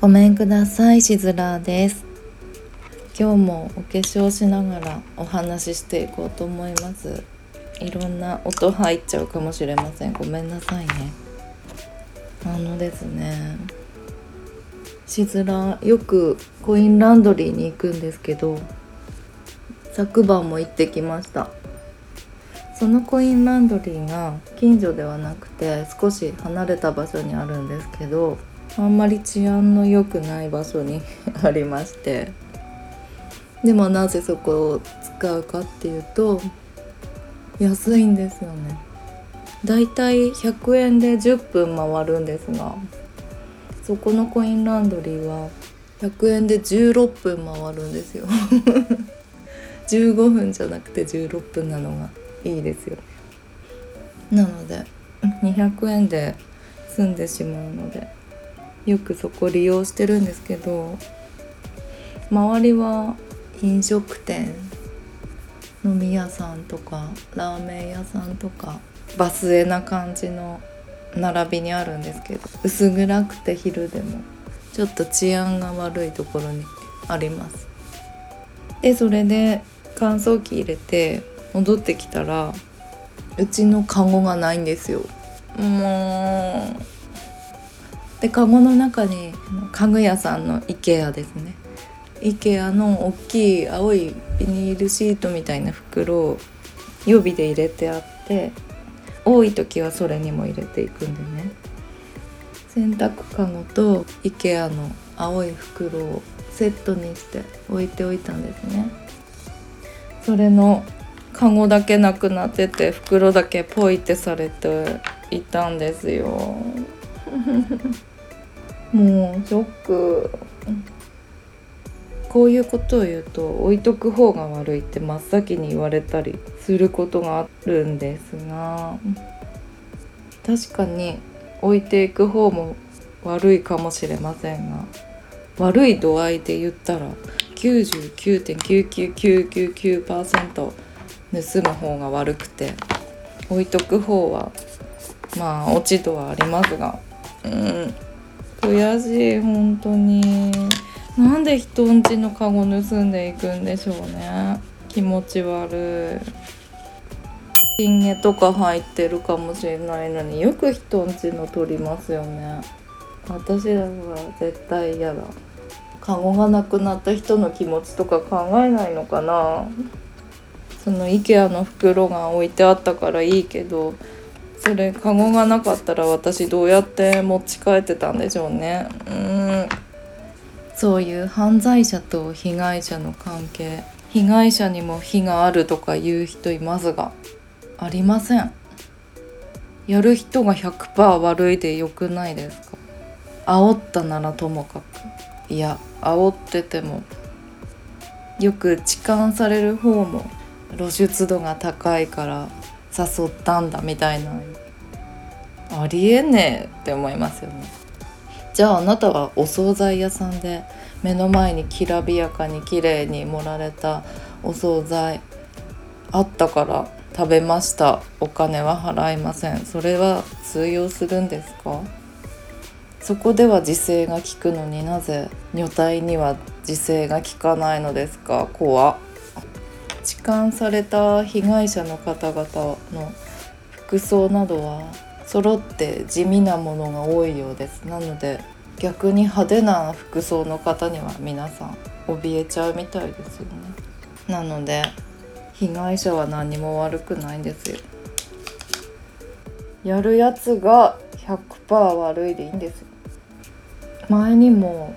ごめんくださいしずらです。今日もお化粧しながらお話ししていこうと思います。いろんな音入っちゃうかもしれません。ごめんなさいね。あのですねしずらよくコインランドリーに行くんですけど昨晩も行ってきました。そのコインランドリーが近所ではなくて少し離れた場所にあるんですけどあんまり治安の良くない場所に ありまして。でもなぜそこを使うかっていうと安いんですよね。だいたい100円で10分回るんですがそこのコインランドリーは100円で16分回るんですよ。15分じゃなくて16分なのがいいですよ。なので200円で済んでしまうので。よくそこ利用してるんですけど周りは飲食店飲み屋さんとかラーメン屋さんとかバスエな感じの並びにあるんですけど薄暗くて昼でもちょっと治安が悪いところにあります。でそれで乾燥機入れて戻ってきたらうちのカゴがないんですよ。もうでカゴの中に家具屋さんの IKEA ですね。IKEA の大きい青いビニールシートみたいな袋を予備で入れてあって多い時はそれにも入れていくんでね。洗濯かごと IKEA の青い袋をセットにして置いておいたんですね。それのカゴだけなくなってて袋だけポイってされていたんですよ。もうショック。こういうことを言うと置いとく方が悪いって真っ先に言われたりすることがあるんですが確かに置いていく方も悪いかもしれませんが悪い度合いで言ったら99.99999%盗む方が悪くて置いとく方はまあ落ち度はありますがうん。悔しい本当に。なんで人んちのカゴ盗んでいくんでしょうね。気持ち悪い。ヒンゲとか入ってるかもしれないのによく人んちの取りますよね。私だから絶対嫌だ。カゴがなくなった人の気持ちとか考えないのかな。その IKEA の袋が置いてあったからいいけどそれカゴがなかったら私どうやって持ち帰ってたんでしょうね。うん。そういう犯罪者と被害者の関係。被害者にも非があるとか言う人いますがありません。やる人が100%悪いでよくないですか？煽ったならともかく。いや煽っててもよく痴漢される方も露出度が高いから誘ったんだみたいなありえねえって思いますよね。じゃああなたはお惣菜屋さんで目の前にきらびやかに綺麗に盛られたお惣菜あったから食べましたお金は払いません。それは通用するんですか？そこでは自制が効くのになぜ女体には自制が効かないのですか？怖痴漢された被害者の方々の服装などは揃って地味なものが多いようです。なので逆に派手な服装の方には皆さん怯えちゃうみたいですよね。なので被害者は何も悪くないんですよ。やるやつが100%悪いでいいんですよ。前にも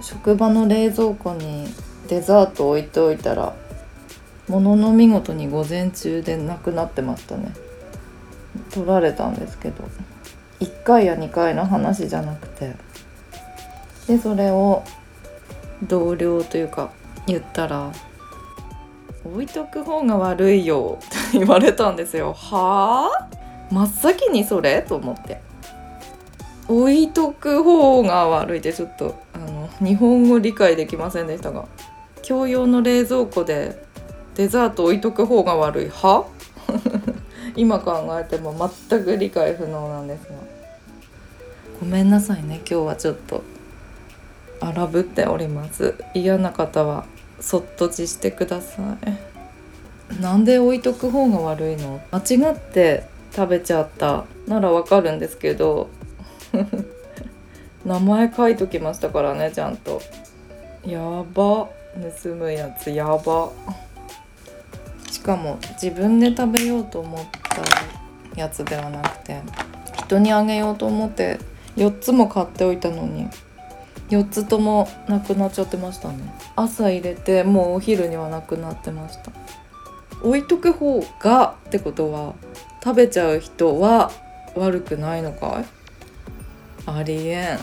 職場の冷蔵庫にデザート置いておいたらものの見事に午前中でなくなってましたね。取られたんですけど。1回や2回の話じゃなくて。でそれを同僚というか言ったら「置いとく方が悪いよ」って言われたんですよ。はあ？真っ先にそれ？と思って。置いとく方が悪いってちょっとあの日本語理解できませんでしたが共用の冷蔵庫でデザート置いとく方が悪いは 今考えても全く理解不能なんですが。ごめんなさいね今日はちょっと。荒ぶっております。嫌な方はそっと自してください。なんで置いとく方が悪いの？間違って食べちゃった。ならわかるんですけど。名前書いときましたからねちゃんと。やば。盗むやつやば。かも自分で食べようと思ったやつではなくて人にあげようと思って4つも買っておいたのに4つともなくなっちゃってましたね。朝入れてもうお昼にはなくなってました。置いとく方がってことは食べちゃう人は悪くないのかい？ありえん。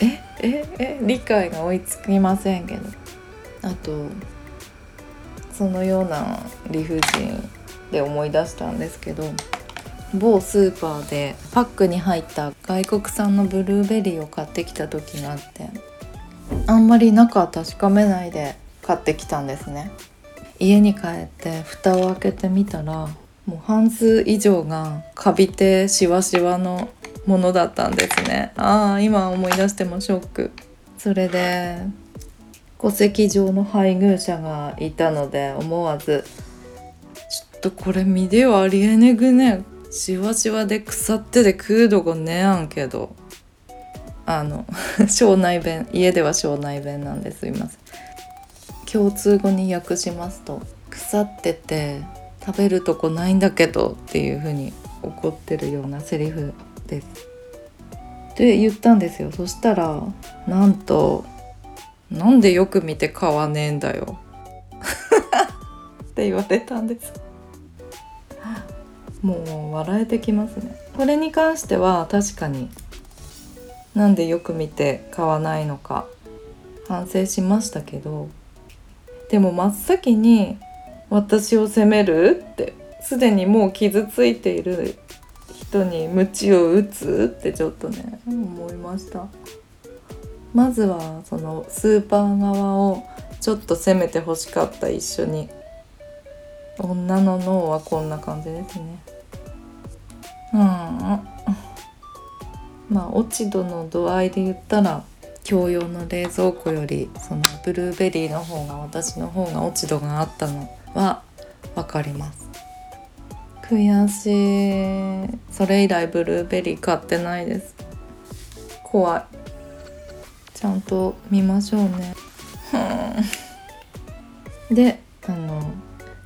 えええ理解が追いつきませんけど。あとそのような理不尽で思い出したんですけど某スーパーでパックに入った外国産のブルーベリーを買ってきた時があってあんまり中確かめないで買ってきたんですね。家に帰って蓋を開けてみたらもう半数以上がカビてシワシワのものだったんですね。ああ今思い出してもショック。それで戸籍上の配偶者がいたので思わずちょっとこれ見ではありえねぐね。しわしわで腐ってで食うどこねやんけど。あの 庄内弁家では庄内弁なんです。いません。共通語に訳しますと腐ってて食べるとこないんだけどっていう風に怒ってるようなセリフです。って言ったんですよ。そしたらなんと「なんでよく見て買わねえんだよ」って言われたんです。もう笑えてきますね。これに関しては確かになんでよく見て買わないのか反省しましたけどでも真っ先に私を責める？ってすでにもう傷ついている人に鞭を打つ？ってちょっとね思いました。まずはそのスーパー側をちょっと責めてほしかった一緒に女の脳はこんな感じですね。うん。まあ落ち度の度合いで言ったら共用の冷蔵庫よりそのブルーベリーの方が私の方が落ち度があったのは分かります。悔しい。それ以来ブルーベリー買ってないです。怖い。ちゃんと見ましょうね。であの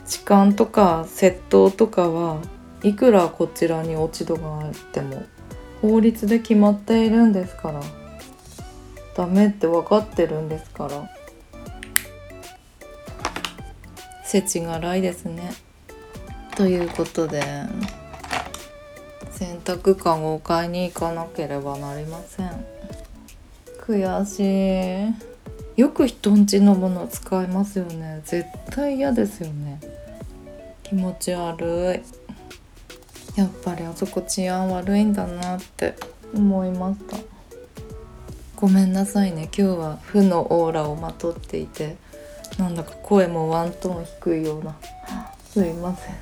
痴漢とか窃盗とかはいくらこちらに落ち度があっても法律で決まっているんですからダメって分かってるんですから世知辛いですね。ということで洗濯かごを買いに行かなければなりません。悔しい。よく人んちのもの使いますよね。絶対嫌ですよね。気持ち悪い。やっぱりあそこ治安悪いんだなって思いました。ごめんなさいね。今日は負のオーラをまとっていてなんだか声もワントーン低いような。すいません。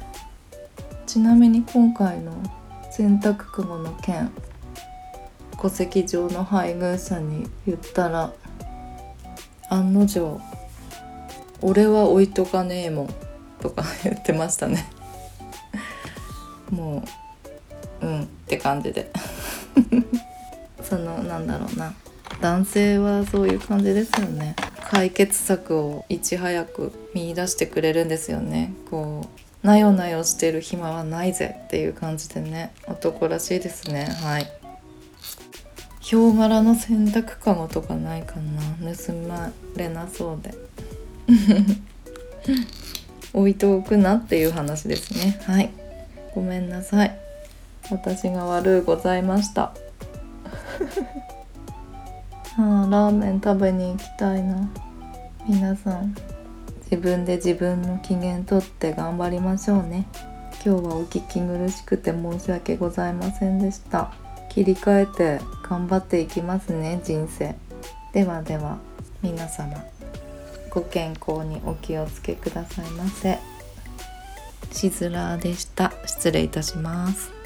ちなみに今回の洗濯かごの件戸籍上の配偶者に言ったら案の定「俺は置いとかねえもん」とか言ってましたね。もううんって感じで。そのなんだろうな。男性はそういう感じですよね。解決策をいち早く見出してくれるんですよね。こうなよなよしてる暇はないぜっていう感じでね。男らしいですね。はい。ヒョウ柄の洗濯かごとかないかな？盗まれなそうで。置いておくなっていう話ですね。はい。ごめんなさい。私が悪うございました。あラーメン食べに行きたいな。皆さん自分で自分の機嫌とって頑張りましょうね。今日はお聞き苦しくて申し訳ございませんでした。切り替えて頑張っていきますね人生。ではでは皆様ご健康にお気をつけくださいませ。しずらでした。失礼いたします。